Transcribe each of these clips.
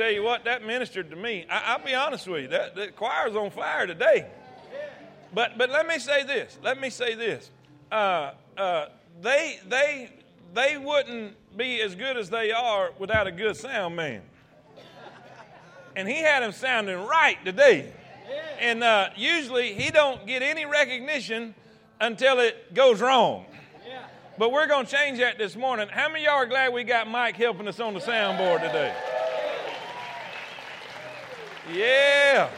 Tell you what, that ministered to me. I, will be honest with you, that the choir's on fire today. But but let me say this. Let me say this. Uh, uh, they they they wouldn't be as good as they are without a good sound man. And he had them sounding right today. And uh, usually he don't get any recognition until it goes wrong. But we're going to change that this morning. How many y'all are glad we got Mike helping us on the soundboard today? Yeah.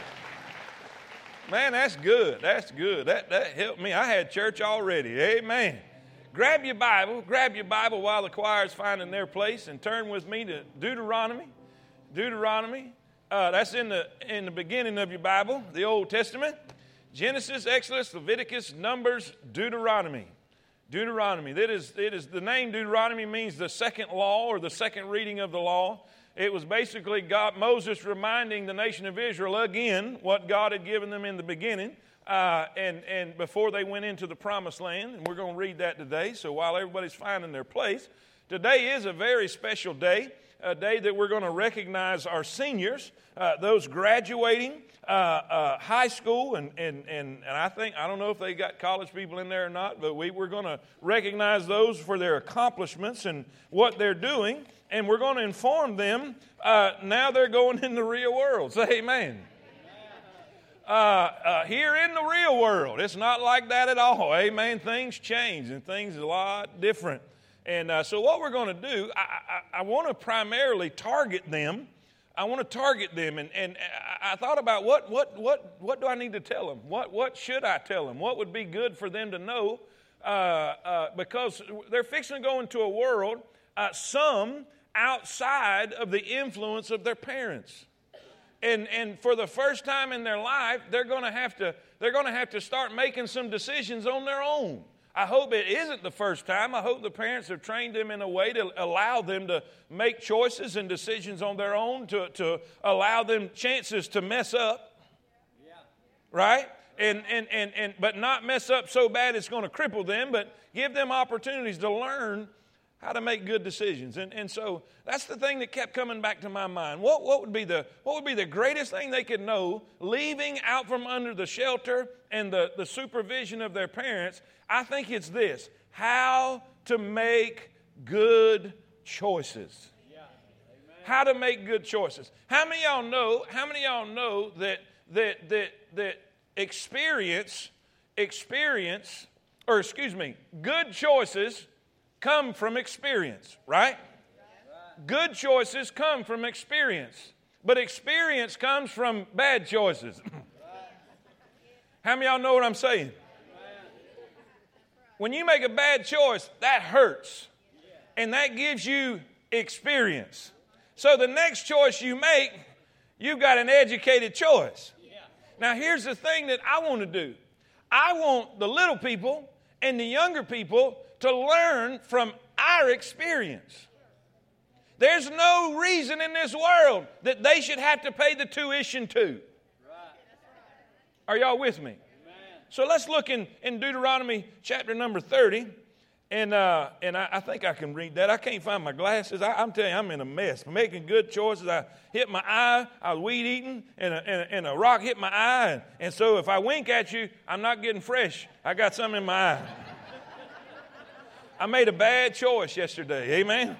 Man, that's good. That's good. That, that helped me. I had church already. Amen. Grab your Bible. Grab your Bible while the choir is finding their place and turn with me to Deuteronomy. Deuteronomy. Uh, that's in the, in the beginning of your Bible, the Old Testament. Genesis, Exodus, Leviticus, Numbers, Deuteronomy. Deuteronomy. That is, it is the name Deuteronomy means the second law or the second reading of the law. It was basically God, Moses reminding the nation of Israel again what God had given them in the beginning uh, and, and before they went into the promised land. And we're going to read that today. So while everybody's finding their place, today is a very special day, a day that we're going to recognize our seniors, uh, those graduating. Uh, uh, high school, and, and, and, and I think, I don't know if they got college people in there or not, but we, we're going to recognize those for their accomplishments and what they're doing and we're going to inform them uh, now they're going in the real world. Say amen. Uh, uh, here in the real world, it's not like that at all. Amen. Things change and things are a lot different. And uh, so, what we're going to do, I, I, I want to primarily target them. I want to target them, and, and I thought about what, what, what, what do I need to tell them? What, what should I tell them? What would be good for them to know? Uh, uh, because they're fixing to go into a world, some outside of the influence of their parents. And, and for the first time in their life, they're going to have to they're going to have to start making some decisions on their own. I hope it isn't the first time. I hope the parents have trained them in a way to allow them to make choices and decisions on their own, to, to allow them chances to mess up. Yeah. Right? And, and, and, and, but not mess up so bad it's going to cripple them, but give them opportunities to learn how to make good decisions. And, and so that's the thing that kept coming back to my mind. What, what, would be the, what would be the greatest thing they could know leaving out from under the shelter and the, the supervision of their parents? I think it's this how to make good choices. How to make good choices. How many y'all know? How many y'all know that that that that experience, experience, or excuse me, good choices come from experience, right? Good choices come from experience, but experience comes from bad choices. How many y'all know what I'm saying? When you make a bad choice, that hurts, and that gives you experience. So the next choice you make, you've got an educated choice. Now, here's the thing that I want to do I want the little people and the younger people to learn from our experience. There's no reason in this world that they should have to pay the tuition to. Are y'all with me? So let's look in, in Deuteronomy chapter number 30. And, uh, and I, I, think I can read that. I can't find my glasses. I, am telling you, I'm in a mess. I'm making good choices. I hit my eye. I was weed eating, and a, and a, and a rock hit my eye. And, and so if I wink at you, I'm not getting fresh. I got something in my eye. I made a bad choice yesterday. Amen.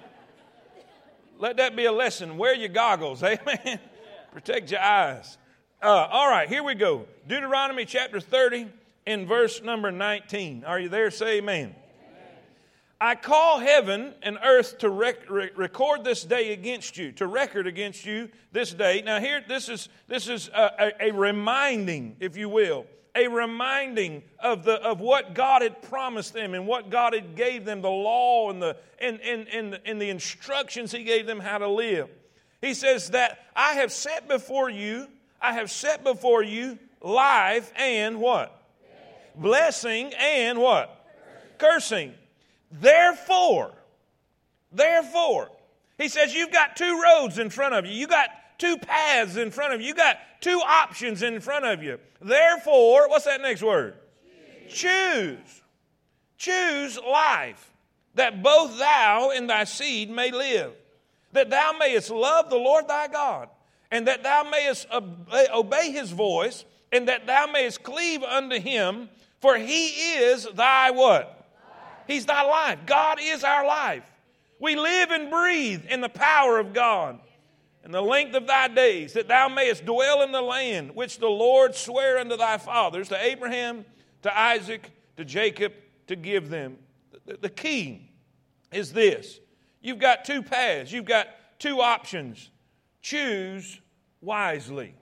Let that be a lesson. Wear your goggles. Amen. Protect your eyes. Uh, all right, here we go. Deuteronomy chapter 30 in verse number 19. Are you there? Say amen. I call heaven and earth to rec- record this day against you, to record against you this day. Now, here, this is, this is a, a, a reminding, if you will, a reminding of, the, of what God had promised them and what God had gave them, the law and the, and, and, and, and the instructions He gave them how to live. He says that I have set before you, I have set before you life and what? Blessing and what? Cursing. Therefore, therefore, he says you've got two roads in front of you. You got two paths in front of you. You got two options in front of you. Therefore, what's that next word? Choose. Choose life, that both thou and thy seed may live, that thou mayest love the Lord thy God and that thou mayest obey, eh, obey his voice, and that thou mayest cleave unto him, for he is thy what? He's thy life. God is our life. We live and breathe in the power of God. And the length of thy days, that thou mayest dwell in the land which the Lord sware unto thy fathers, to Abraham, to Isaac, to Jacob, to give them. The, key is this you've got two paths, you've got two options. Choose wisely.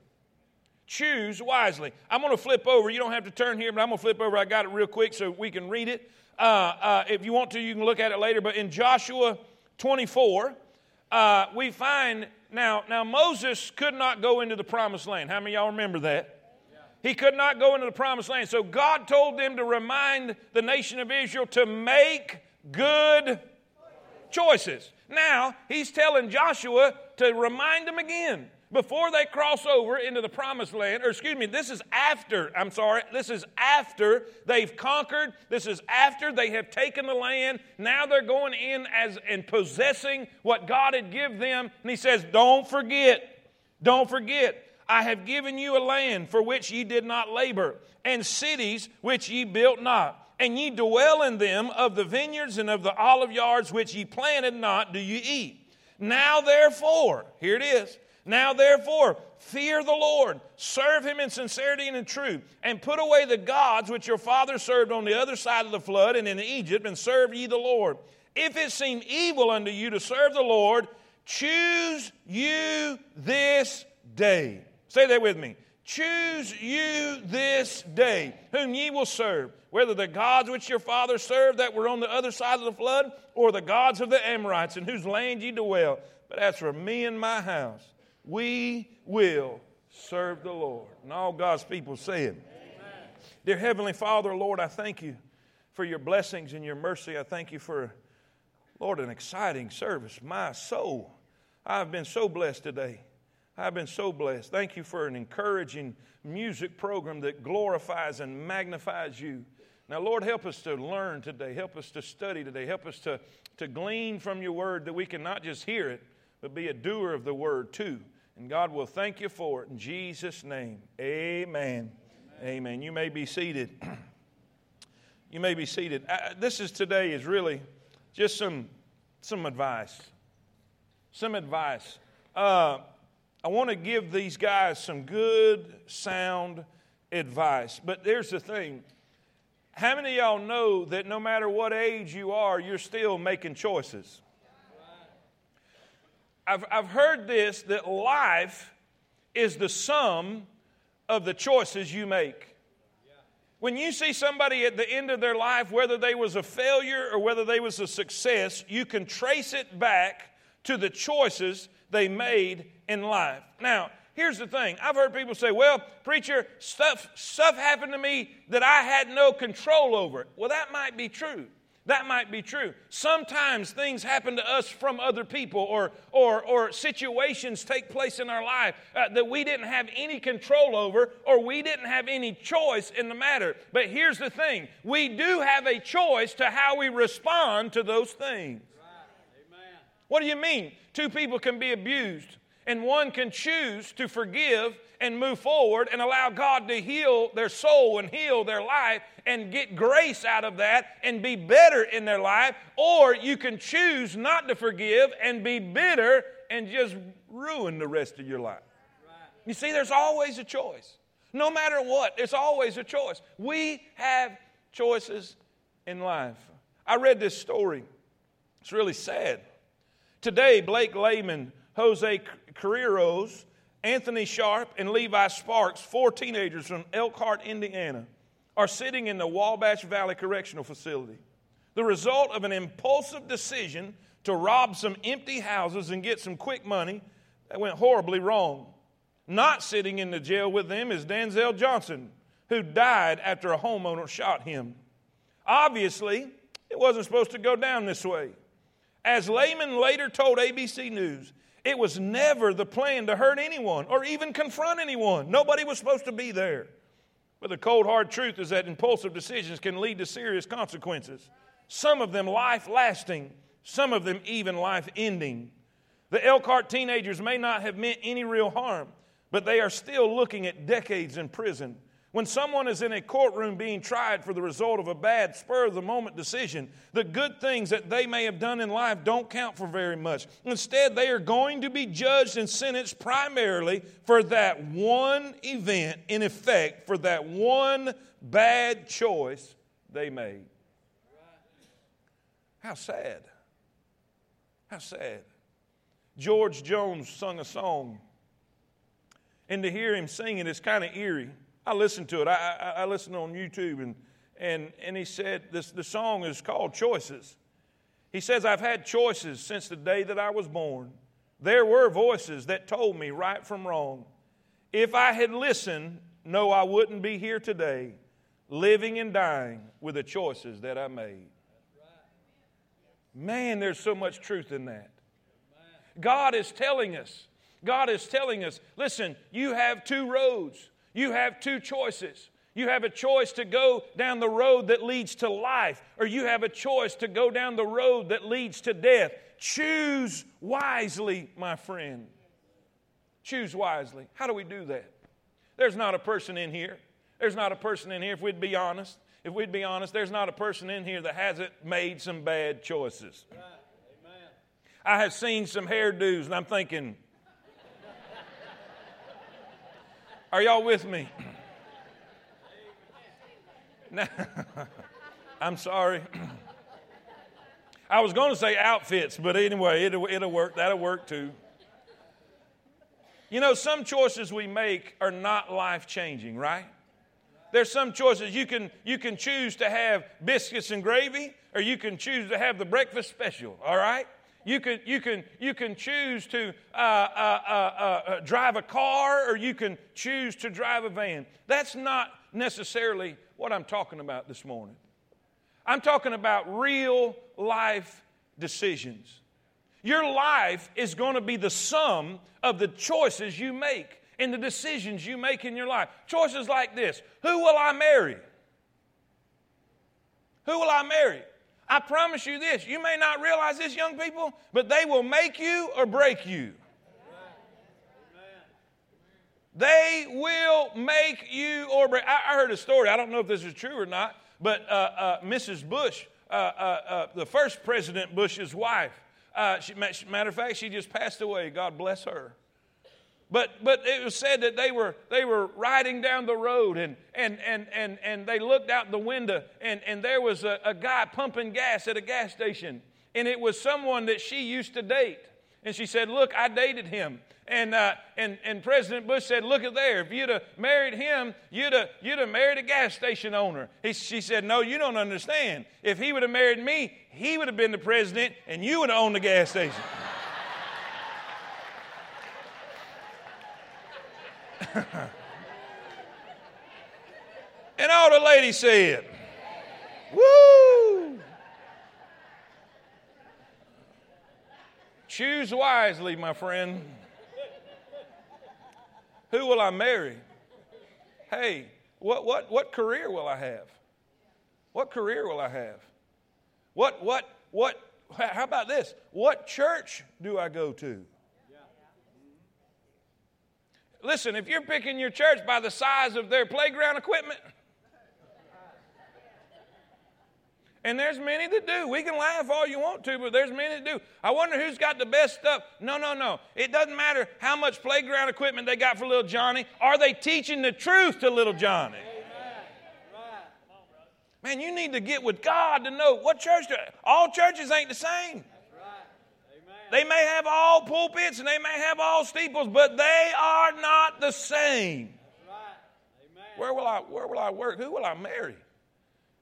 Choose wisely. I'm going to flip over. You don't have to turn here, but I'm going to flip over. I got it real quick so we can read it. Uh, uh, if you want to, you can look at it later. But in Joshua 24, uh, we find now, now Moses could not go into the promised land. How many y'all remember that? He could not go into the promised land. So God told them to remind the nation of Israel to make good choices. Now, he's telling Joshua to remind them again before they cross over into the promised land, or excuse me, this is after, I'm sorry, this is after they've conquered, this is after they have taken the land. Now they're going in as and possessing what God had given them. And he says, Don't forget, don't forget, I have given you a land for which ye did not labor, and cities which ye built not. And ye dwell in them of the vineyards and of the olive yards which ye planted not, do you eat. Now therefore, here it is now, therefore, fear the Lord, serve him in sincerity and in truth, and put away the gods which your father served on the other side of the flood and in Egypt, and serve ye the Lord. If it seem evil unto you to serve the Lord, choose you this day. Say that with me. Choose you this day whom ye will serve, whether the gods which your father served that were on the other side of the flood, or the gods of the Amorites in whose land ye dwell. But as for me and my house, we will serve the Lord. And all God's people said, Amen. Dear Heavenly Father, Lord, I thank you for your blessings and your mercy. I thank you for, Lord, an exciting service. My soul, I've been so blessed today. I've been so blessed. Thank you for an encouraging music program that glorifies and magnifies you. Now, Lord, help us to learn today. Help us to study today. Help us to, to glean from your word that we can not just hear it, but be a doer of the word too. And God will thank you for it in Jesus' name. Amen. Amen. Amen. You may be seated. you may be seated. Uh, this is today is really just some some advice. Some advice. Uh, I want to give these guys some good, sound advice. But there's the thing. How many of y'all know that no matter what age you are, you're still making choices? I've, I've heard this that life is the sum of the choices you make. When you see somebody at the end of their life, whether they was a failure or whether they was a success, you can trace it back to the choices they made in life. Now, here's the thing. I've heard people say, "Well, preacher, stuff stuff happened to me that I had no control over." Well, that might be true. That might be true. Sometimes things happen to us from other people, or, or, or situations take place in our life uh, that we didn't have any control over, or we didn't have any choice in the matter. But here's the thing we do have a choice to how we respond to those things. Right. What do you mean? Two people can be abused, and one can choose to forgive and move forward and allow God to heal their soul and heal their life and get grace out of that and be better in their life. Or you can choose not to forgive and be bitter and just ruin the rest of your life. You see, there's always a choice. No matter what, there's always a choice. We have choices in life. I read this story. It's really sad. Today, Blake Layman, Jose Carreros, Anthony Sharp, and Levi Sparks, four teenagers from Elkhart, Indiana, are sitting in the Wabash Valley Correctional Facility. The result of an impulsive decision to rob some empty houses and get some quick money that went horribly wrong. Not sitting in the jail with them is Danzele Johnson, who died after a homeowner shot him. Obviously, it wasn't supposed to go down this way. As Layman later told ABC News, it was never the plan to hurt anyone or even confront anyone. Nobody was supposed to be there. But the cold hard truth is that impulsive decisions can lead to serious consequences, some of them life lasting, some of them even life ending. The Elkhart teenagers may not have meant any real harm, but they are still looking at decades in prison. When someone is in a courtroom being tried for the result of a bad, spur of the moment decision, the good things that they may have done in life don't count for very much. Instead, they are going to be judged and sentenced primarily for that one event, in effect, for that one bad choice they made. How sad. How sad. George Jones sung a song, and to hear him sing it is kind of eerie. I listened to it. I, I, I, listened on YouTube, and, and, and he said this, the song is called Choices. He says, I've had choices since the day that I was born. There were voices that told me right from wrong. If I had listened, no, I wouldn't be here today, living and dying with the choices that I made. Man, there's so much truth in that. God is telling us, God is telling us, listen, you have two roads. You have two choices. You have a choice to go down the road that leads to life, or you have a choice to go down the road that leads to death. Choose wisely, my friend. Choose wisely. How do we do that? There's not a person in here. There's not a person in here, if we'd be honest, if we'd be honest, there's not a person in here that hasn't made some bad choices. Right. I have seen some hairdos, and I'm thinking, are y'all with me? Now, I'm sorry. I was going to say outfits, but anyway, it'll, it'll work. That'll work too. You know, some choices we make are not life changing, right? There's some choices you can you can choose to have biscuits and gravy, or you can choose to have the breakfast special. All right. You can, you can, you can choose to uh, uh, uh, uh, drive a car or you can choose to drive a van. That's not necessarily what I'm talking about this morning. I'm talking about real life decisions. Your life is going to be the sum of the choices you make and the decisions you make in your life. Choices like this Who will I marry? Who will I marry? I promise you this you may not realize this, young people, but they will make you or break you. They will make you or break. I, heard a story. I don't know if this is true or not, but uh, uh, Mrs. Bush, uh, uh, uh the first President Bush's wife, uh, she, matter of fact, she just passed away. God bless her. But, but it was said that they were, they were riding down the road and, and, and, and, and they looked out the window and, and there was a, a guy pumping gas at a gas station. And it was someone that she used to date. And she said, Look, I dated him. And, uh, and, and President Bush said, Look at there. If you'd have married him, you'd have, you'd have married a gas station owner. He, she said, No, you don't understand. If he would have married me, he would have been the president and you would have owned the gas station. and all the ladies said, Woo! Choose wisely, my friend. Who will I marry? Hey, what, what, what career will I have? What career will I have? What, what, what, how about this? What church do I go to? Listen, if you're picking your church by the size of their playground equipment, and there's many that do. We can laugh all you want to, but there's many that do. I wonder who's got the best stuff. No, no, no. It doesn't matter how much playground equipment they got for little Johnny. Are they teaching the truth to little Johnny? Man, you need to get with God to know what church. All churches ain't the same. They may have all pulpits and they may have all steeples, but they are not the same. Where will I where will I work? Who will I marry?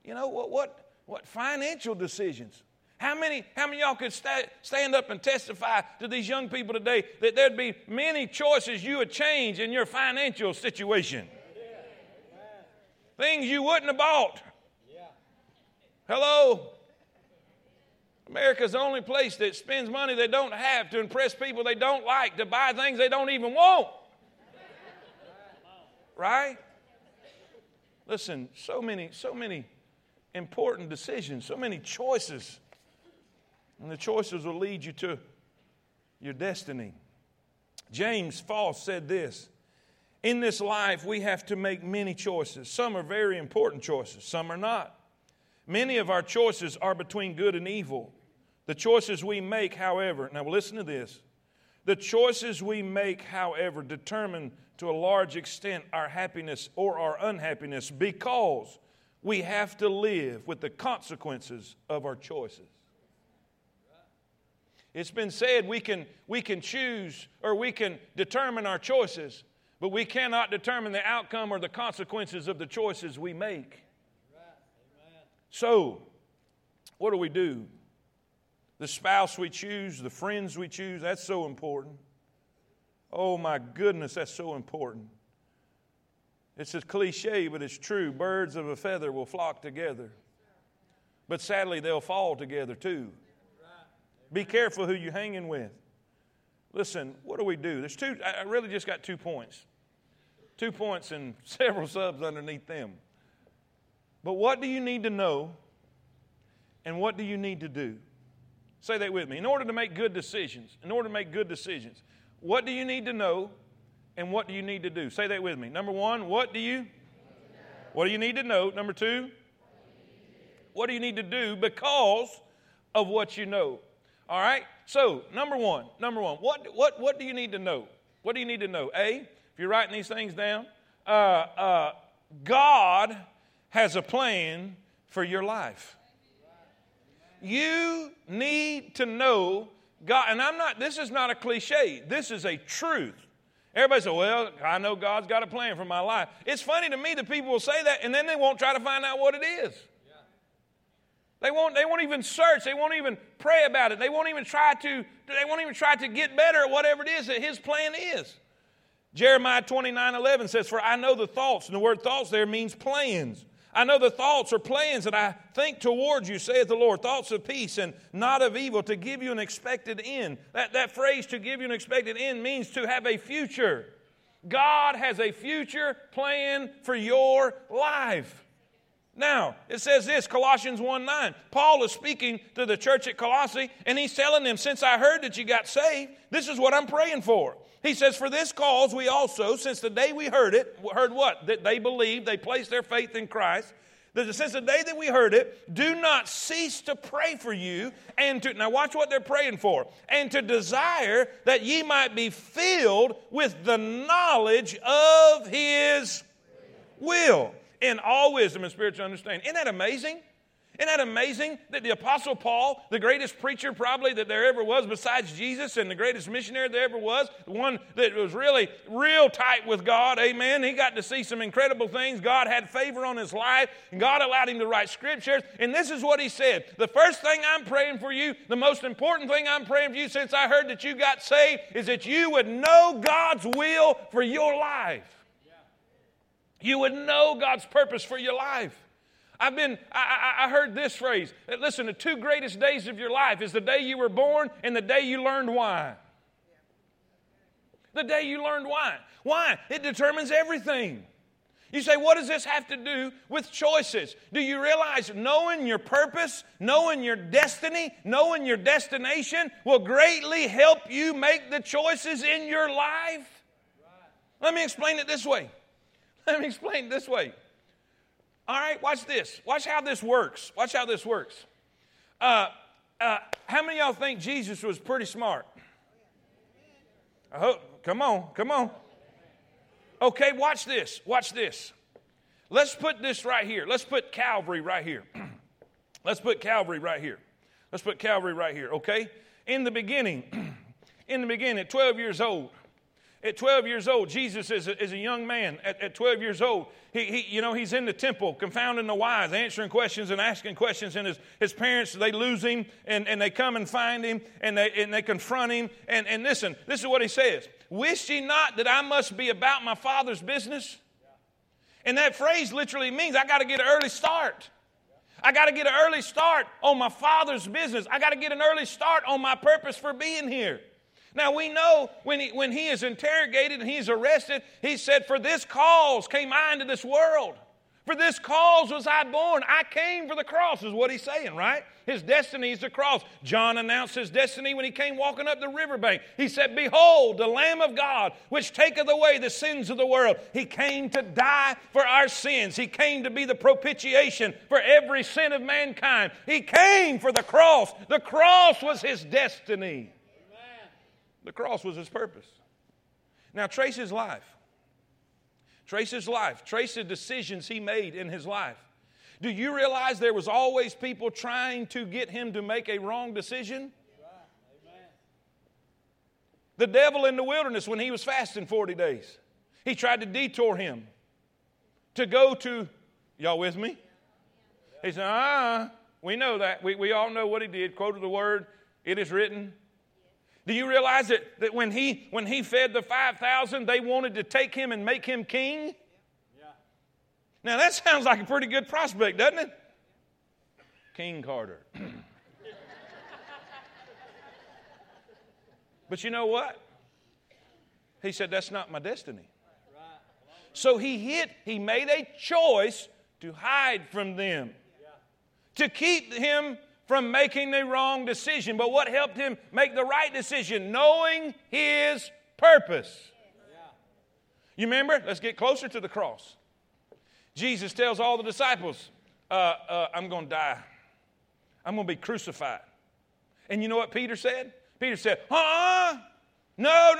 You know what what what financial decisions? How many, how many y'all could st- stand up and testify to these young people today that there'd be many choices you would change in your financial situation? Things you wouldn't have bought. Hello? America's the only place that spends money they don't have to impress people they don't like, to buy things they don't even want. Right? Listen, so many, so many important decisions, so many choices. And the choices will lead you to your destiny. James Faust said this In this life, we have to make many choices. Some are very important choices, some are not. Many of our choices are between good and evil. The choices we make, however, now listen to this. The choices we make, however, determine to a large extent our happiness or our unhappiness because we have to live with the consequences of our choices. It's been said we can, we can choose or we can determine our choices, but we cannot determine the outcome or the consequences of the choices we make. So, what do we do? The spouse we choose, the friends we choose, that's so important. Oh my goodness, that's so important. It's a cliche, but it's true. Birds of a feather will flock together. But sadly, they'll fall together too. Be careful who you're hanging with. Listen, what do we do? There's two, I really just got two points. Two points and several subs underneath them. But what do you need to know and what do you need to do? Say that with me. In order to make good decisions, in order to make good decisions, what do you need to know and what do you need to do? Say that with me. Number one, what do you? What do you need to know? Number two, what do you need to do because of what you know? All right? So, number one, number one, what, what, what do you need to know? What do you need to know? A, if you're writing these things down, uh, uh, God has a plan for your life. You need to know God, and I'm not, this is not a cliche, this is a truth. Everybody says, Well, I know God's got a plan for my life. It's funny to me that people will say that and then they won't try to find out what it is. They won't, they won't even search. They won't even pray about it. They won't even try to, they won't even try to get better at whatever it is that his plan is. Jeremiah 29 11 says, For I know the thoughts, and the word thoughts there means plans. I know the thoughts or plans that I think towards you, saith the Lord, thoughts of peace and not of evil, to give you an expected end. That, that phrase, to give you an expected end, means to have a future. God has a future plan for your life. Now, it says this, Colossians 1 9. Paul is speaking to the church at Colossae, and he's telling them, Since I heard that you got saved, this is what I'm praying for. He says, For this cause we also, since the day we heard it, heard what? That they believed, they placed their faith in Christ. Since the day that we heard it, do not cease to pray for you and to, now watch what they're praying for, and to desire that ye might be filled with the knowledge of his will in all wisdom and spiritual understanding. Isn't that amazing? Isn't that amazing that the Apostle Paul, the greatest preacher probably that there ever was besides Jesus and the greatest missionary there ever was, the one that was really real tight with God, amen, he got to see some incredible things. God had favor on his life, and God allowed him to write scriptures. And this is what he said The first thing I'm praying for you, the most important thing I'm praying for you since I heard that you got saved, is that you would know God's will for your life you would know God's purpose for your life. I've been, I, I, heard this phrase. Listen, the two greatest days of your life is the day you were born and the day you learned why. The day you learned why. Why? It determines everything. You say, what does this have to do with choices? Do you realize knowing your purpose, knowing your destiny, knowing your destination will greatly help you make the choices in your life? Let me explain it this way. Let me explain it this way. All right, watch this. Watch how this works. Watch how this works. Uh, uh, how many y'all think Jesus was pretty smart? I hope. Come on, come on. Okay, watch this. Watch this. Let's put this right here. Let's put Calvary right here. Let's put Calvary right here. Let's put Calvary right here, okay? In the beginning, in the beginning, at 12 years old, at 12 years old, Jesus is a, is a young man. At, at 12 years old, he, he, you know, he's in the temple, confounding the wise, answering questions and asking questions. And his, his parents, they lose him and, and they come and find him and they, and they confront him. And, and listen, this is what he says Wish ye not that I must be about my father's business? And that phrase literally means I got to get an early start. I got to get an early start on my father's business. I got to get an early start on my purpose for being here. Now we know when he, when he is interrogated and he's arrested, he said, For this cause came I into this world. For this cause was I born. I came for the cross, is what he's saying, right? His destiny is the cross. John announced his destiny when he came walking up the riverbank. He said, Behold, the Lamb of God, which taketh away the sins of the world. He came to die for our sins. He came to be the propitiation for every sin of mankind. He came for the cross. The cross was his destiny. The cross was his purpose. Now, trace his life. Trace his life. Trace the decisions he made in his life. Do you realize there was always people trying to get him to make a wrong decision? The devil in the wilderness when he was fasting 40 days, he tried to detour him to go to, y'all with me? He said, ah, we know that. We, we all know what he did. Quoted the word, it is written, do you realize that, that when, he, when he fed the 5,000, they wanted to take him and make him king? Yeah. Now, that sounds like a pretty good prospect, doesn't it? King Carter. but you know what? He said, That's not my destiny. So he hit, he made a choice to hide from them, to keep him from making the wrong decision. But what helped him make the right decision? Knowing his purpose. You remember? Let's get closer to the cross. Jesus tells all the disciples, uh, uh, I'm going to die. I'm going to be crucified. And you know what Peter said? Peter said, huh? No,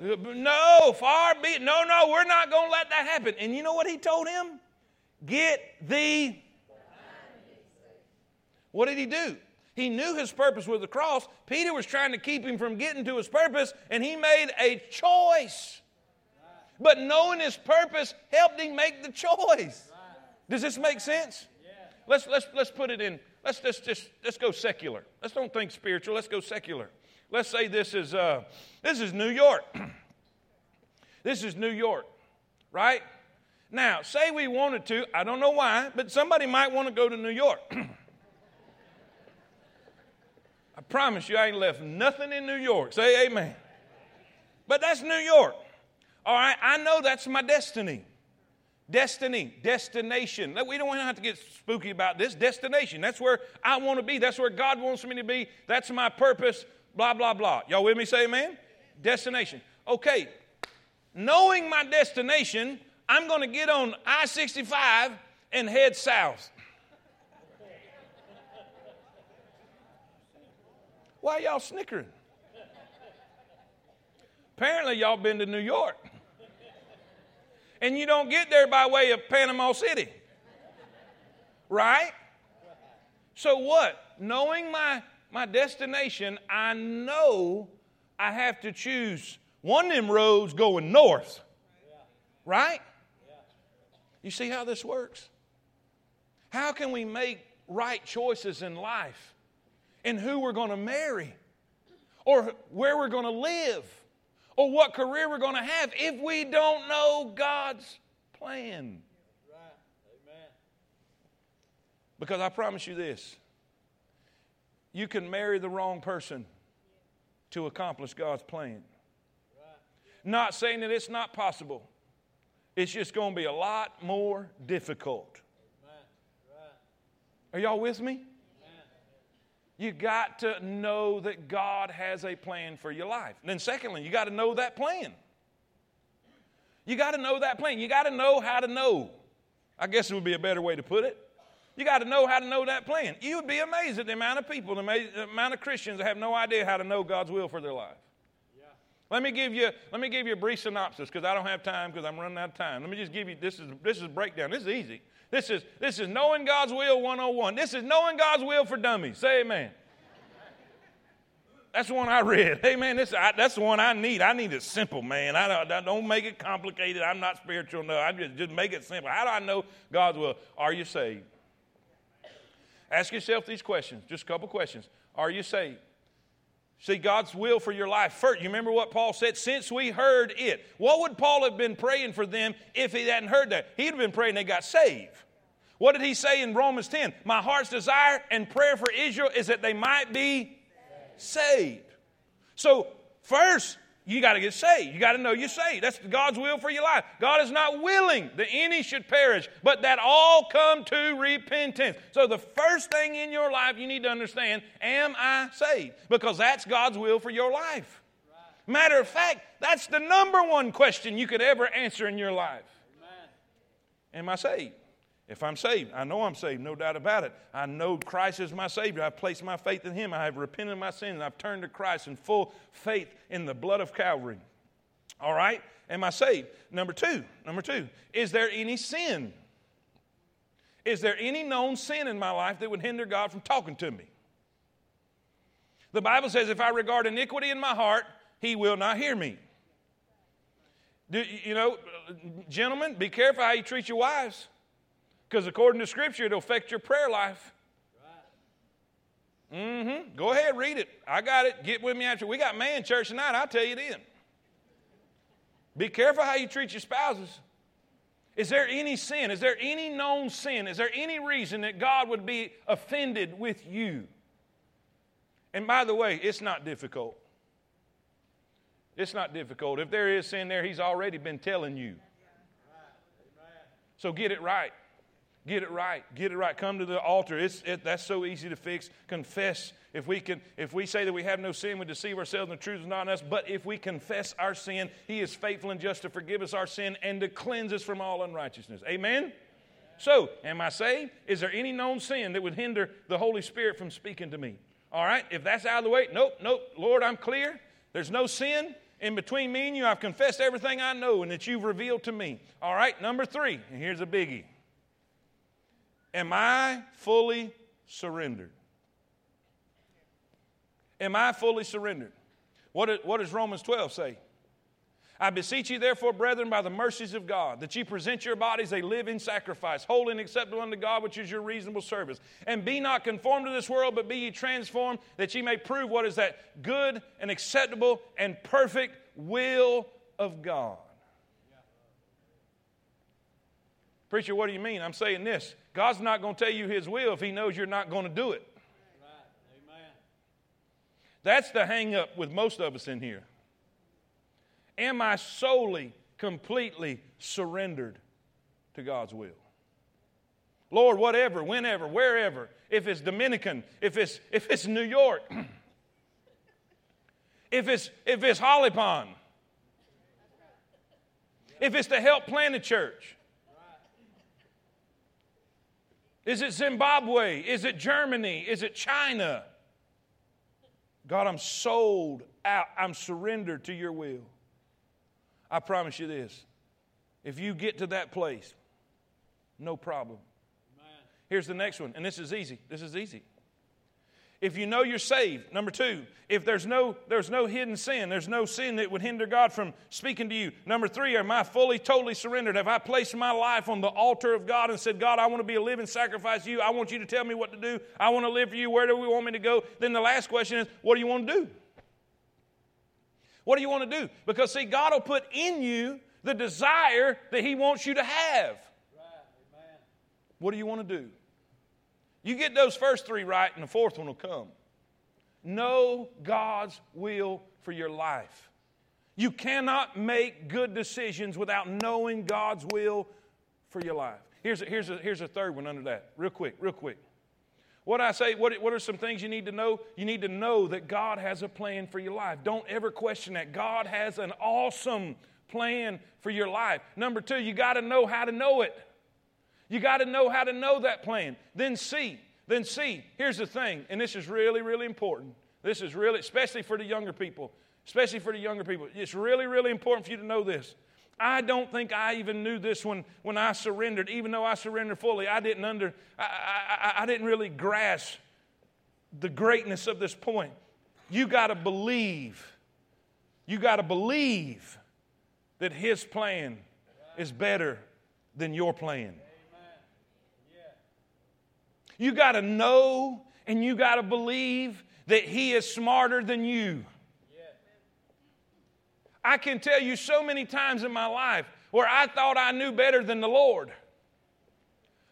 no, no, far be it. No, no, we're not going to let that happen. And you know what he told him? Get thee what did he do? He knew his purpose was the cross. Peter was trying to keep him from getting to his purpose, and he made a choice. But knowing his purpose helped him make the choice. Does this make sense? Let's, let's, let's put it in, let's just, just let's go secular. Let's don't think spiritual, let's go secular. Let's say this is, uh, this is New York. this is New York, right? Now, say we wanted to, I don't know why, but somebody might want to go to New York. Promise you, I ain't left nothing in New York. Say amen. But that's New York. All right, I know that's my destiny. Destiny, destination. We don't have to get spooky about this. Destination. That's where I want to be. That's where God wants me to be. That's my purpose. Blah, blah, blah. Y'all with me? Say amen. Destination. Okay. Knowing my destination, I'm going to get on I 65 and head south. Why y'all snickering? Apparently, y'all been to New York. And you don't get there by way of Panama City. Right? So, what? Knowing my, my destination, I know I have to choose one of them roads going north. Right? You see how this works? How can we make right choices in life? And who we're going to marry, or where we're going to live, or what career we're going to have if we don't know God's plan. Because I promise you this you can marry the wrong person to accomplish God's plan. Not saying that it's not possible, it's just going to be a lot more difficult. Are y'all with me? You got to know that God has a plan for your life. And then, secondly, you got to know that plan. You got to know that plan. You got to know how to know. I guess it would be a better way to put it. You got to know how to know that plan. You would be amazed at the amount of people, the amount of Christians that have no idea how to know God's will for their life. Yeah. Let me give you, let me give you a brief synopsis because I don't have time because I'm running out of time. Let me just give you this is this is a breakdown. This is easy. This is, this is knowing God's will 101. This is knowing God's will for dummies. Say amen. That's the one I read. Hey, man, this, I, that's the one I need. I need it simple, man. I don't, I don't make it complicated. I'm not spiritual. No, I just, just make it simple. How do I know God's will? Are you saved? Ask yourself these questions, just a couple questions. Are you saved? See God's will for your life first. You remember what Paul said? Since we heard it. What would Paul have been praying for them if he hadn't heard that? He'd have been praying they got saved. What did he say in Romans 10? My heart's desire and prayer for Israel is that they might be saved. So, first, You got to get saved. You got to know you're saved. That's God's will for your life. God is not willing that any should perish, but that all come to repentance. So, the first thing in your life you need to understand am I saved? Because that's God's will for your life. Matter of fact, that's the number one question you could ever answer in your life. Am I saved? If I'm saved, I know I'm saved, no doubt about it. I know Christ is my Savior. I've placed my faith in Him. I have repented of my sins. I've turned to Christ in full faith in the blood of Calvary. All right? Am I saved? Number two, number two, is there any sin? Is there any known sin in my life that would hinder God from talking to me? The Bible says, if I regard iniquity in my heart, He will not hear me. Do, you know, gentlemen, be careful how you treat your wives. Because according to Scripture, it'll affect your prayer life. Mm-hmm. Go ahead, read it. I got it. Get with me after. We got man church tonight. I'll tell you then. Be careful how you treat your spouses. Is there any sin? Is there any known sin? Is there any reason that God would be offended with you? And by the way, it's not difficult. It's not difficult. If there is sin there, He's already been telling you. So get it right. Get it right. Get it right. Come to the altar. It's, it, that's so easy to fix. Confess. If we, can, if we say that we have no sin, we deceive ourselves and the truth is not in us. But if we confess our sin, He is faithful and just to forgive us our sin and to cleanse us from all unrighteousness. Amen? So, am I saved? Is there any known sin that would hinder the Holy Spirit from speaking to me? All right, if that's out of the way, nope, nope. Lord, I'm clear. There's no sin in between me and you. I've confessed everything I know and that you've revealed to me. All right, number three, and here's a biggie Am I fully surrendered? Am I fully surrendered? What, what does Romans 12 say? I beseech you, therefore, brethren, by the mercies of God, that ye present your bodies a living sacrifice, holy and acceptable unto God, which is your reasonable service. And be not conformed to this world, but be ye transformed, that ye may prove what is that good and acceptable and perfect will of God. Preacher, what do you mean? I'm saying this God's not going to tell you His will if He knows you're not going to do it. Right. Amen. That's the hang up with most of us in here. Am I solely, completely surrendered to God's will? Lord, whatever, whenever, wherever, if it's Dominican, if it's, if it's New York, if it's, if it's Holly Pond, if it's to help plant a church, is it Zimbabwe? Is it Germany? Is it China? God, I'm sold out. I'm surrendered to your will. I promise you this. If you get to that place, no problem. Here's the next one, and this is easy. This is easy if you know you're saved number two if there's no there's no hidden sin there's no sin that would hinder god from speaking to you number three am i fully totally surrendered? Have i placed my life on the altar of god and said god i want to be a living sacrifice to you. I want you to tell me what to do. I want to live for you. Where do we want me to go? Then the last question is what do you want to do? What do you want to do? Because see god will put in you the desire that he wants you to have. Right. what do you want to do you get those first three right, and the fourth one will come. Know God's will for your life. You cannot make good decisions without knowing God's will for your life. Here's a, here's a, here's a third one under that, real quick, real quick. What I say, what, what are some things you need to know? You need to know that God has a plan for your life. Don't ever question that. God has an awesome plan for your life. Number two, you got to know how to know it. You got to know how to know that plan. Then see. Then see. Here's the thing, and this is really, really important. This is really, especially for the younger people, especially for the younger people. It's really, really important for you to know this. I don't think I even knew this when, when I surrendered, even though I surrendered fully. I didn't under, I, I, I didn't really grasp the greatness of this point. You got to believe. You got to believe that His plan is better than your plan. You got to know and you got to believe that He is smarter than you. I can tell you so many times in my life where I thought I knew better than the Lord.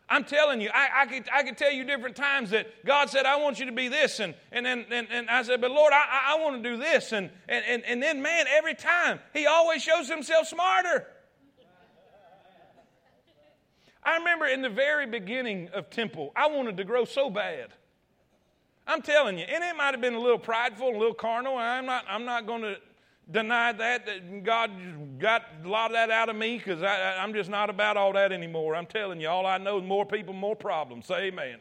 I'm telling you, I, I, could, I could tell you different times that God said, I want you to be this. And, and, and, and, and I said, but Lord, I, I want to do this. And, and, and, and then, man, every time, He always shows Himself smarter. I remember in the very beginning of Temple, I wanted to grow so bad. I'm telling you, and it might have been a little prideful, a little carnal. I'm not, I'm not going to deny that, that God got a lot of that out of me because I'm just not about all that anymore. I'm telling you, all I know is more people, more problems. Say amen.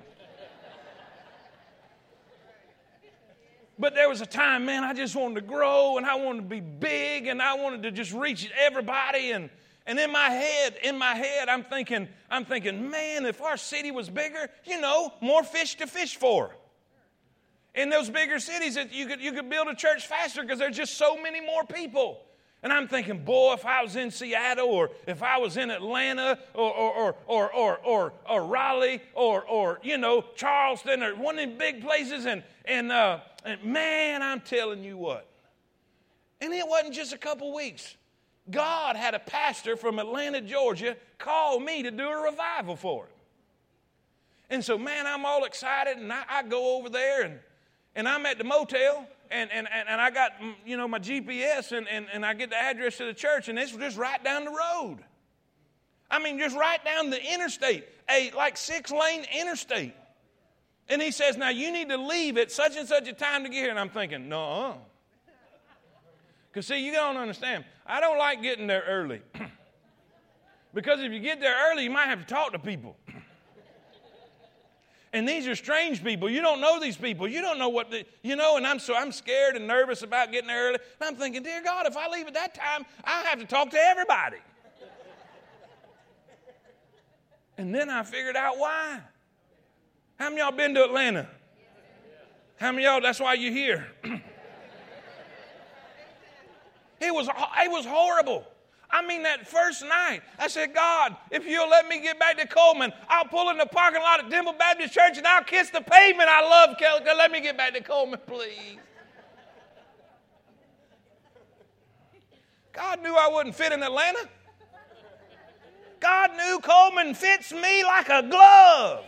but there was a time, man, I just wanted to grow and I wanted to be big and I wanted to just reach everybody and and in my head, in my head, I'm thinking, I'm thinking, man, if our city was bigger, you know, more fish to fish for. In those bigger cities, you could, you could build a church faster because there's just so many more people. And I'm thinking, boy, if I was in Seattle or if I was in Atlanta or, or, or, or, or, or, Raleigh or, or, you know, Charleston or one of the big places, and, and, uh, and man, I'm telling you what. And it wasn't just a couple weeks. God had a pastor from Atlanta, Georgia, call me to do a revival for him. And so, man, I'm all excited, and I, I go over there, and, and I'm at the motel, and, and, and I got, mm, you know, my GPS, and, and, and I get the address to the church, and it's just right down the road. I mean, just right down the interstate, a like six lane interstate. And he says, Now you need to leave at such and such a time to get here. And I'm thinking, No. Because, see, you don't understand. I don't like getting there early. because if you get there early, you might have to talk to people. and these are strange people. You don't know these people. You don't know what, the, you know, and I'm so I'm scared and nervous about getting there early. And I'm thinking, dear God, if I leave at that time, I have to talk to everybody. and then I figured out why. How many y'all been to Atlanta? How many y'all, that's why you're here. It was, it was horrible. I mean, that first night, I said, God, if you'll let me get back to Coleman, I'll pull in the parking lot at Temple Baptist Church and I'll kiss the pavement. I love Kelly. Let me get back to Coleman, please. God knew I wouldn't fit in Atlanta. God knew Coleman fits me like a glove.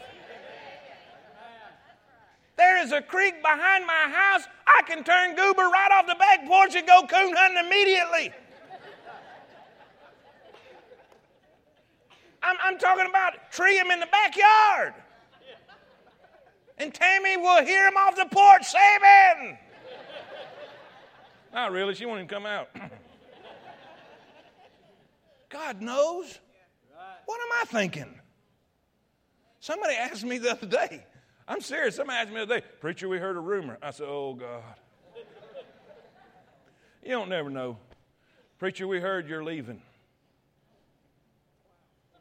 There is a creek behind my house. I can turn Goober right off the back porch and go coon hunting immediately. I'm, I'm talking about tree him in the backyard. And Tammy will hear him off the porch, him. Not really, she won't even come out. God knows. What am I thinking? Somebody asked me the other day, I'm serious. Somebody asked me the other day, Preacher, we heard a rumor. I said, Oh, God. you don't never know. Preacher, we heard you're leaving.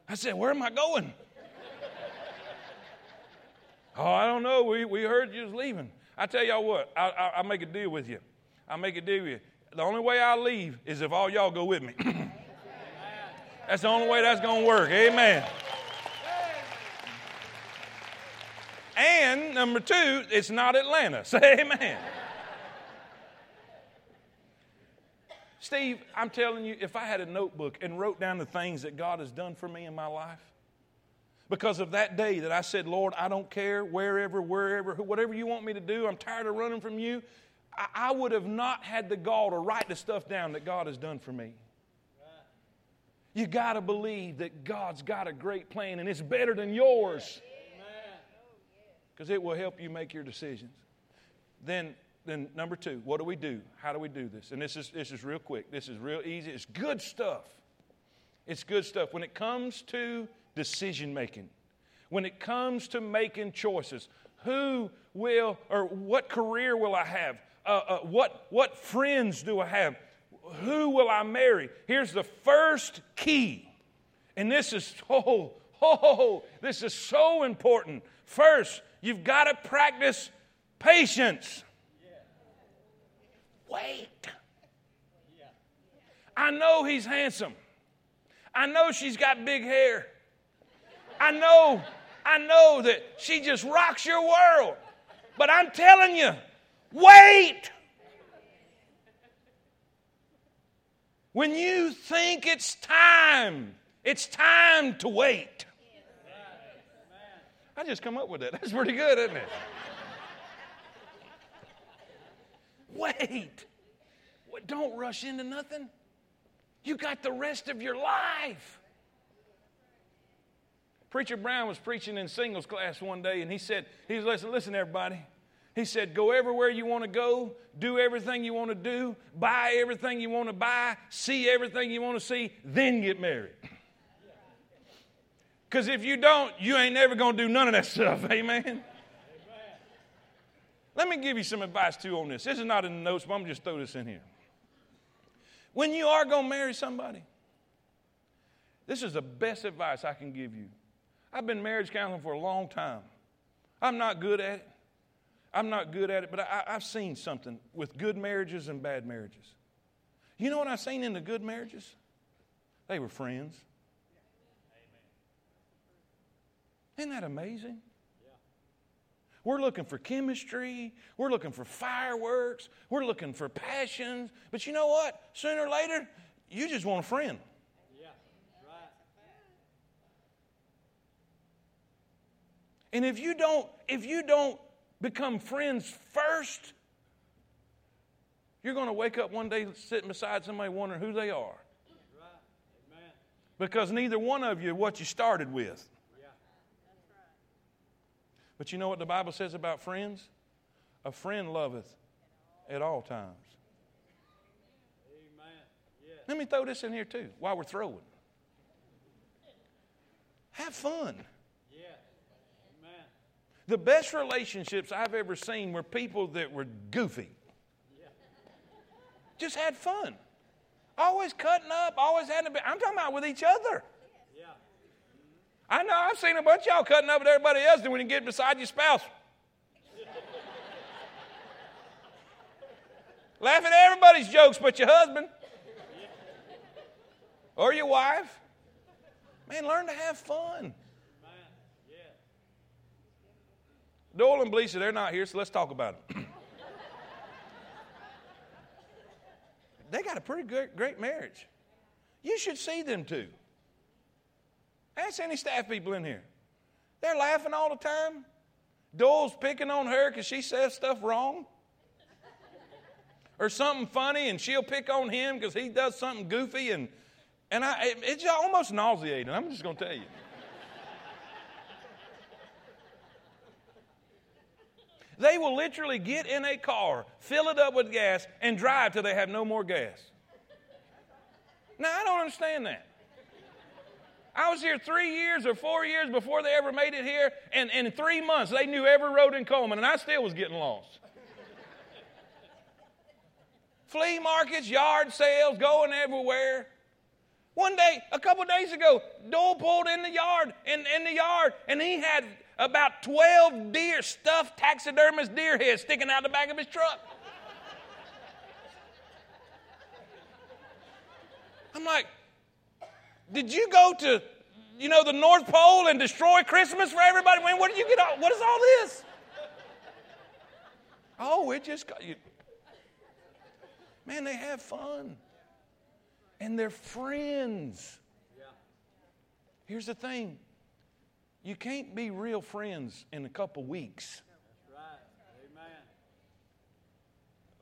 I said, Where am I going? oh, I don't know. We, we heard you was leaving. I tell y'all what, I, I, I'll make a deal with you. I'll make a deal with you. The only way I'll leave is if all y'all go with me. that's the only way that's going to work. Amen. And number two, it's not Atlanta. Say amen. Steve, I'm telling you, if I had a notebook and wrote down the things that God has done for me in my life, because of that day that I said, Lord, I don't care, wherever, wherever, whatever you want me to do, I'm tired of running from you, I, I would have not had the gall to write the stuff down that God has done for me. You got to believe that God's got a great plan and it's better than yours because it will help you make your decisions. Then, then number two, what do we do? How do we do this? and this is this is real quick. This is real easy. It's good stuff. It's good stuff. When it comes to decision making, when it comes to making choices, who will or what career will I have? Uh, uh, what what friends do I have? Who will I marry? Here's the first key, and this is oh oh this is so important. First, You've got to practice patience. Wait. I know he's handsome. I know she's got big hair. I know, I know that she just rocks your world. But I'm telling you, wait. When you think it's time, it's time to wait. I just come up with that. That's pretty good, isn't it? Wait. Don't rush into nothing. You got the rest of your life. Preacher Brown was preaching in singles class one day, and he said, he was listen, listen, everybody. He said, go everywhere you want to go, do everything you want to do, buy everything you want to buy, see everything you want to see, then get married. Because if you don't, you ain't never going to do none of that stuff. Amen. Amen. Let me give you some advice too on this. This is not in the notes, but I'm just throw this in here. When you are going to marry somebody, this is the best advice I can give you. I've been marriage counseling for a long time. I'm not good at it. I'm not good at it, but I, have seen something with good marriages and bad marriages. You know what I've seen in the good marriages? They were friends. Isn't that amazing? We're looking for chemistry. We're looking for fireworks. We're looking for passions. But you know what? Sooner or later, you just want a friend. Yeah, right. And if you don't, if you don't become friends first, you're going to wake up one day sitting beside somebody wondering who they are. Right. Because neither one of you what you started with. But you know what the Bible says about friends? A friend loveth at all times. Amen. Yes. Let me throw this in here too while we're throwing. Have fun. Yes. Amen. The best relationships I've ever seen were people that were goofy. Yeah. Just had fun. Always cutting up, always had to be. I'm talking about with each other. I know, I've seen a bunch of y'all cutting up with everybody else when you get beside your spouse. Laugh at everybody's jokes but your husband or your wife. Man, learn to have fun. Doyle and Bleaser, they're not here, so let's talk about it. they got a pretty good, great marriage. You should see them too. Ask any staff people in here. They're laughing all the time. Doyle's picking on her because she says stuff wrong. or something funny, and she'll pick on him because he does something goofy. And, and I, it, it's almost nauseating. I'm just going to tell you. they will literally get in a car, fill it up with gas, and drive till they have no more gas. Now, I don't understand that. I was here three years or four years before they ever made it here, and, in three months they knew every road in Coleman, and I still was getting lost. Flea markets, yard sales, going everywhere. One day, a couple days ago, Doyle pulled in the yard, in, in the yard, and he had about 12 deer, stuffed taxidermist deer heads sticking out the back of his truck. I'm like, did you go to, you know, the North Pole and destroy Christmas for everybody? When, what did you get all, what is all this? Oh, it just got you. Man, they have fun. And they're friends. Here's the thing you can't be real friends in a couple weeks.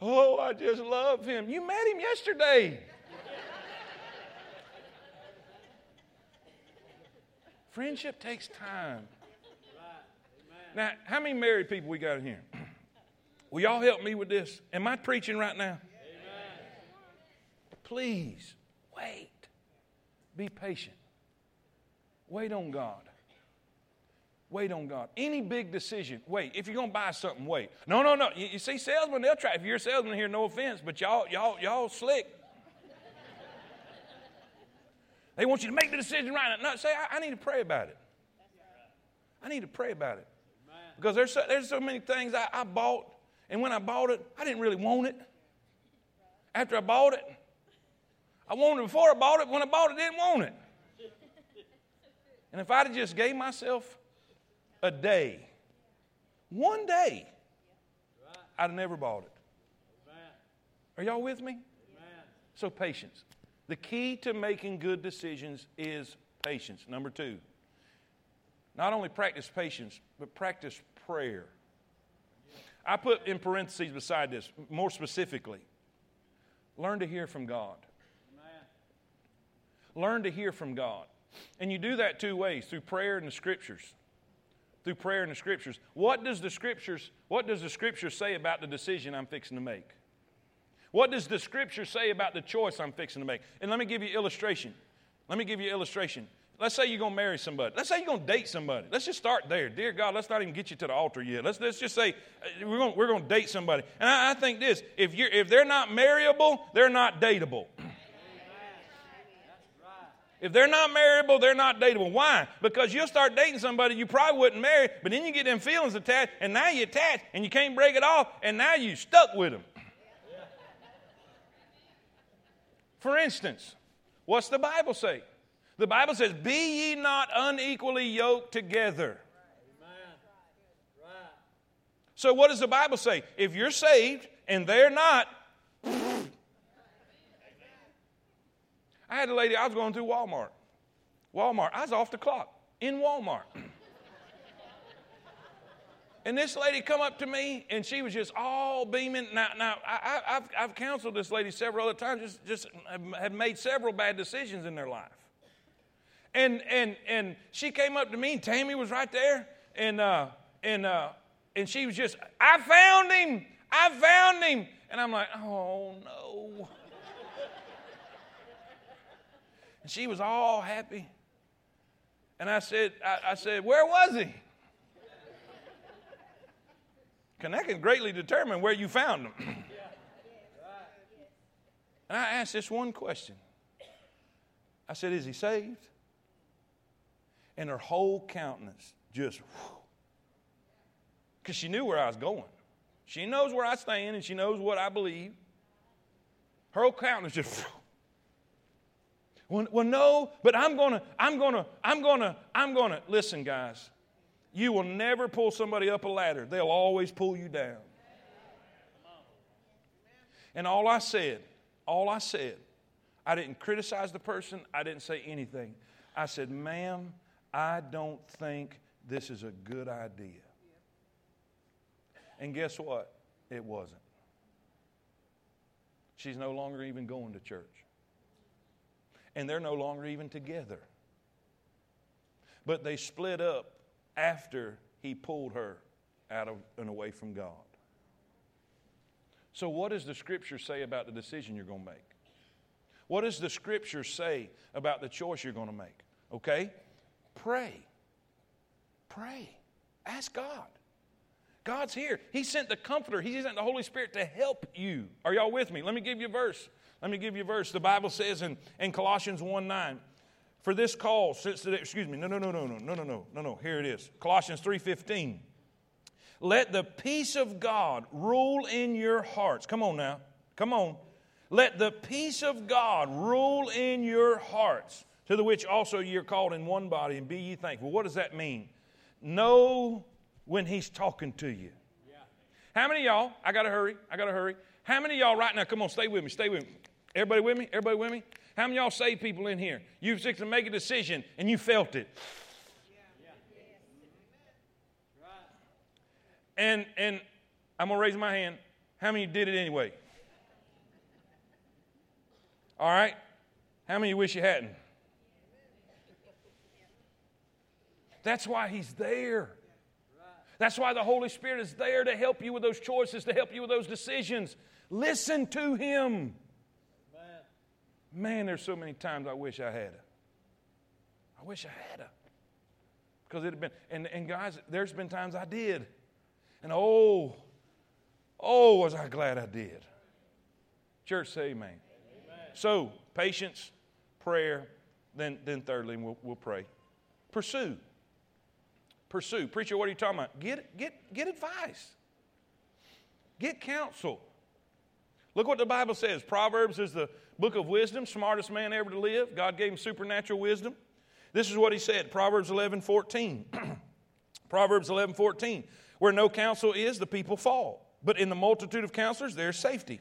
Oh, I just love him. You met him yesterday. Friendship takes time. Now, how many married people we got in here? Will y'all help me with this? Am I preaching right now? Amen. Please wait. Be patient. Wait on God. Wait on God. Any big decision, wait. If you're going to buy something, wait. No, no, no. You, you see, salesmen, they'll try. If you're a salesman here, no offense, but y'all, y'all, y'all slick. They want you to make the decision right. now. No, say, I, I need to pray about it. I need to pray about it. Because there's so, there's so many things I, I bought, and when I bought it, I didn't really want it. After I bought it, I wanted it before I bought it. When I bought it, I didn't want it. And if I'd have just gave myself a day, one day, I'd have never bought it. Are y'all with me? So patience. The key to making good decisions is patience. Number two, Not only practice patience, but practice prayer. I put in parentheses beside this, more specifically, learn to hear from God. Learn to hear from God. And you do that two ways through prayer and the scriptures. Through prayer and the scriptures. What does the scriptures, what does the scripture say about the decision I'm fixing to make? What does the scripture say about the choice I'm fixing to make? And let me give you illustration. Let me give you illustration. Let's say you're going to marry somebody. Let's say you're going to date somebody. Let's just start there. Dear God, let's not even get you to the altar yet. Let's, let's just say uh, we're going, we're to date somebody. And I, I think this if, you're, if they're not marryable, they're not dateable. If they're not marryable, they're not dateable. Why? Because you'll start dating somebody you probably wouldn't marry, but then you get them feelings attached, and now you're attached, and you can't break it off, and now you're stuck with them. For instance, what's the Bible say? The Bible says, Be ye not unequally yoked together. So, what does the Bible say? If you're saved and they're not, I had a lady, I was going through Walmart. Walmart, I was off the clock in Walmart. And this lady come up to me and she was just all beaming. Now, now I, have I've counseled this lady several other times, just, just have made several bad decisions in their life. And, and, and she came up to me, and Tammy was right there, and, uh, and, uh, and she was just, I found him, I found him. And I'm like, oh no. and she was all happy. And I said, I, I said, where was he? Because that can greatly determine where you found them. and I asked this one question. I said, Is he saved? and her whole countenance just, because she knew where I was going. She knows where I stand and she knows what I believe. Her whole countenance just, well, well, no, but I'm gonna, I'm gonna, I'm gonna, I'm gonna. Listen, guys, you will never pull somebody up a ladder. They'll always pull you down. And all I said, all I said, I didn't criticize the person. I didn't say anything. I said, ma'am, I don't think this is a good idea. And guess what? It wasn't. She's no longer even going to church. And they're no longer even together. But they split up after he pulled her out of and away from God. So, what does the scripture say about the decision you're going to make? What does the scripture say about the choice you're going to make? Okay? Pray. Pray. Ask God. God's here. He sent the Comforter, He sent the Holy Spirit to help you. Are y'all with me? Let me give you a verse. Let me give you a verse. The Bible says in, in Colossians 1 9, for this cause, since the, excuse me, no, no, no, no, no, no, no, no, no, no, here it is. Colossians 3.15 Let the peace of God rule in your hearts. Come on now. Come on. Let the peace of God rule in your hearts to the which also you're called in one body, and be ye thankful. What does that mean? Know when he's talking to you. How many y'all, I gotta hurry, I gotta hurry. How many y'all right now, come on, stay with me, stay with me. Everybody with me? Everybody with me? How many y'all saved people in here? You have to make a decision and you felt it. And and I'm gonna raise my hand. How many did it anyway? All right. How many wish you hadn't? That's why He's there. That's why the Holy Spirit is there to help you with those choices, to help you with those decisions. Listen to Him. Man, there's so many times I wish I had I wish I had a. Because it had been, and, and guys, there's been times I did. And oh, oh, was I glad I did. Church, say amen. amen. So, patience, prayer, then, then thirdly, we'll, we'll pray. Pursue pursue. Preacher, what are you talking about? Get, get, get advice, get counsel. Look what the Bible says. Proverbs is the book of wisdom, smartest man ever to live. God gave him supernatural wisdom. This is what he said Proverbs 11 14. Proverbs 11 14. Where no counsel is, the people fall. But in the multitude of counselors, there's safety.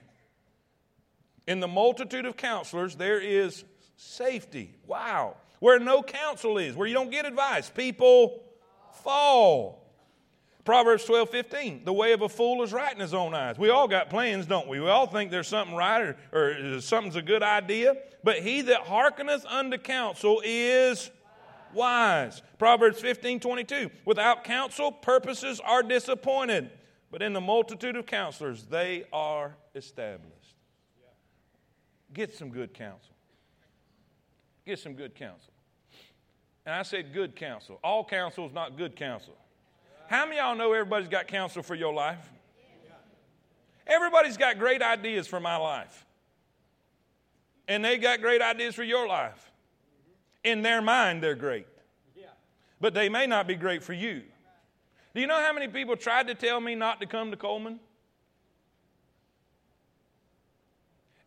In the multitude of counselors, there is safety. Wow. Where no counsel is, where you don't get advice, people fall. Proverbs 12, 15. The way of a fool is right in his own eyes. We all got plans, don't we? We all think there's something right or, or something's a good idea. But he that hearkeneth unto counsel is wise. Proverbs 15, 22. Without counsel, purposes are disappointed. But in the multitude of counselors, they are established. Get some good counsel. Get some good counsel. And I said good counsel. All counsel is not good counsel. How many y'all know everybody's got counsel for your life? Everybody's got great ideas for my life. And they got great ideas for your life. In their mind, they're great. But they may not be great for you. Do you know how many people tried to tell me not to come to Coleman?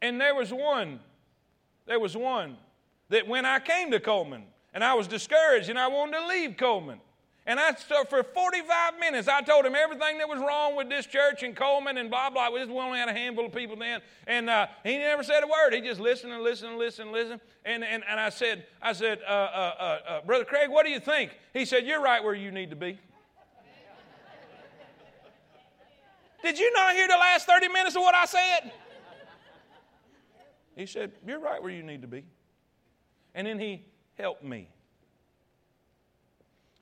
And there was one, there was one that when I came to Coleman and I was discouraged and I wanted to leave Coleman, and I so for 45 minutes I told him everything that was wrong with this church and Coleman and blah blah. We just only had a handful of people then, and uh, he never said a word. He just listened and listened and listened and listened. And and, and I said, I said, uh, uh, uh, uh brother Craig, what do you think? He said, you're right where you need to be. Did you not hear the last 30 minutes of what I said? He said, You're right where you need to be. And then he helped me.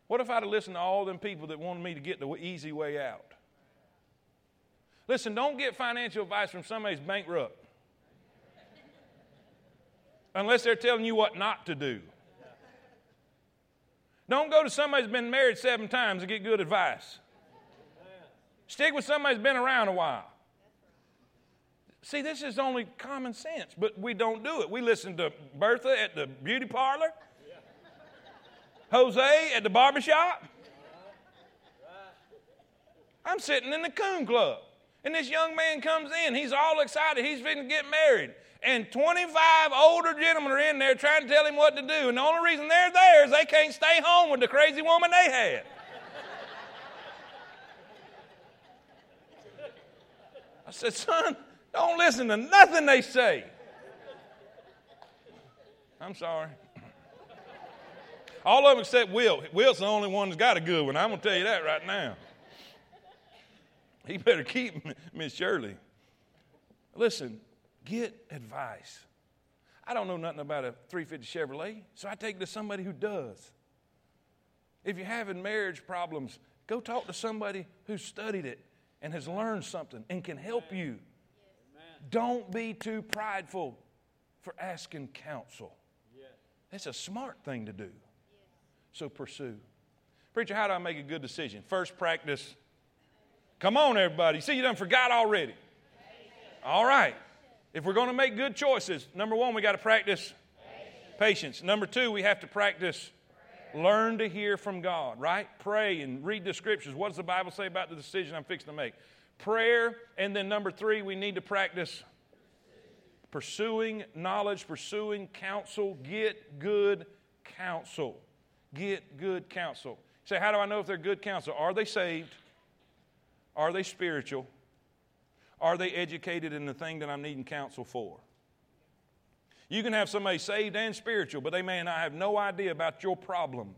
What if I'd have listened to all them people that wanted me to get the easy way out? Listen, don't get financial advice from somebody who's bankrupt unless they're telling you what not to do. Don't go to somebody who's been married seven times to get good advice. Stick with somebody who's been around a while. See, this is only common sense, but we don't do it. We listen to Bertha at the beauty parlor, Jose at the barbershop. I'm sitting in the coon club, and this young man comes in. He's all excited. He's going to get married. And 25 older gentlemen are in there trying to tell him what to do. And the only reason they're there is they can't stay home with the crazy woman they had. I said, son, don't listen to nothing they say. I'm sorry. All of them except Will. Will's the only one that's got a good one. I'm going to tell you that right now. He better keep Miss Shirley. Listen, get advice. I don't know nothing about a 350 Chevrolet, so I take it to somebody who does. If you're having marriage problems, go talk to somebody who's studied it and has learned something and can help you. Don't be too prideful for asking counsel. It's a smart thing to do. So pursue. Preacher, how do I make a good decision? First, practice. Come on, everybody. See, you done forgot already. All right. If we're going to make good choices, number one, we got to practice patience. Number two, we have to practice learn to hear from God, right? Pray and read the scriptures. What does the Bible say about the decision I'm fixing to make? prayer, and then number three, we need to practice pursuing knowledge, pursuing counsel. Get good counsel. Get good counsel. Say, how do I know if they're good counsel? Are they saved? Are they spiritual? Are they educated in the thing that I'm needing counsel for? You can have somebody saved and spiritual, but they may not have no idea about your problem.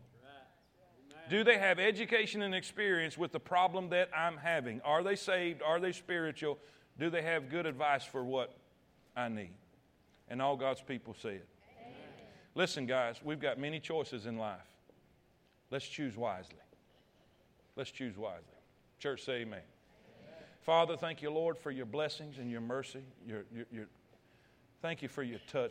Do they have education and experience with the problem that I'm having? Are they saved? Are they spiritual? Do they have good advice for what I need? And all God's people say it. Amen. Listen, guys, we've got many choices in life. Let's choose wisely. Let's choose wisely. Church, say amen. amen. Father, thank you, Lord, for your blessings and your mercy. Your, your, your, thank you for your touch.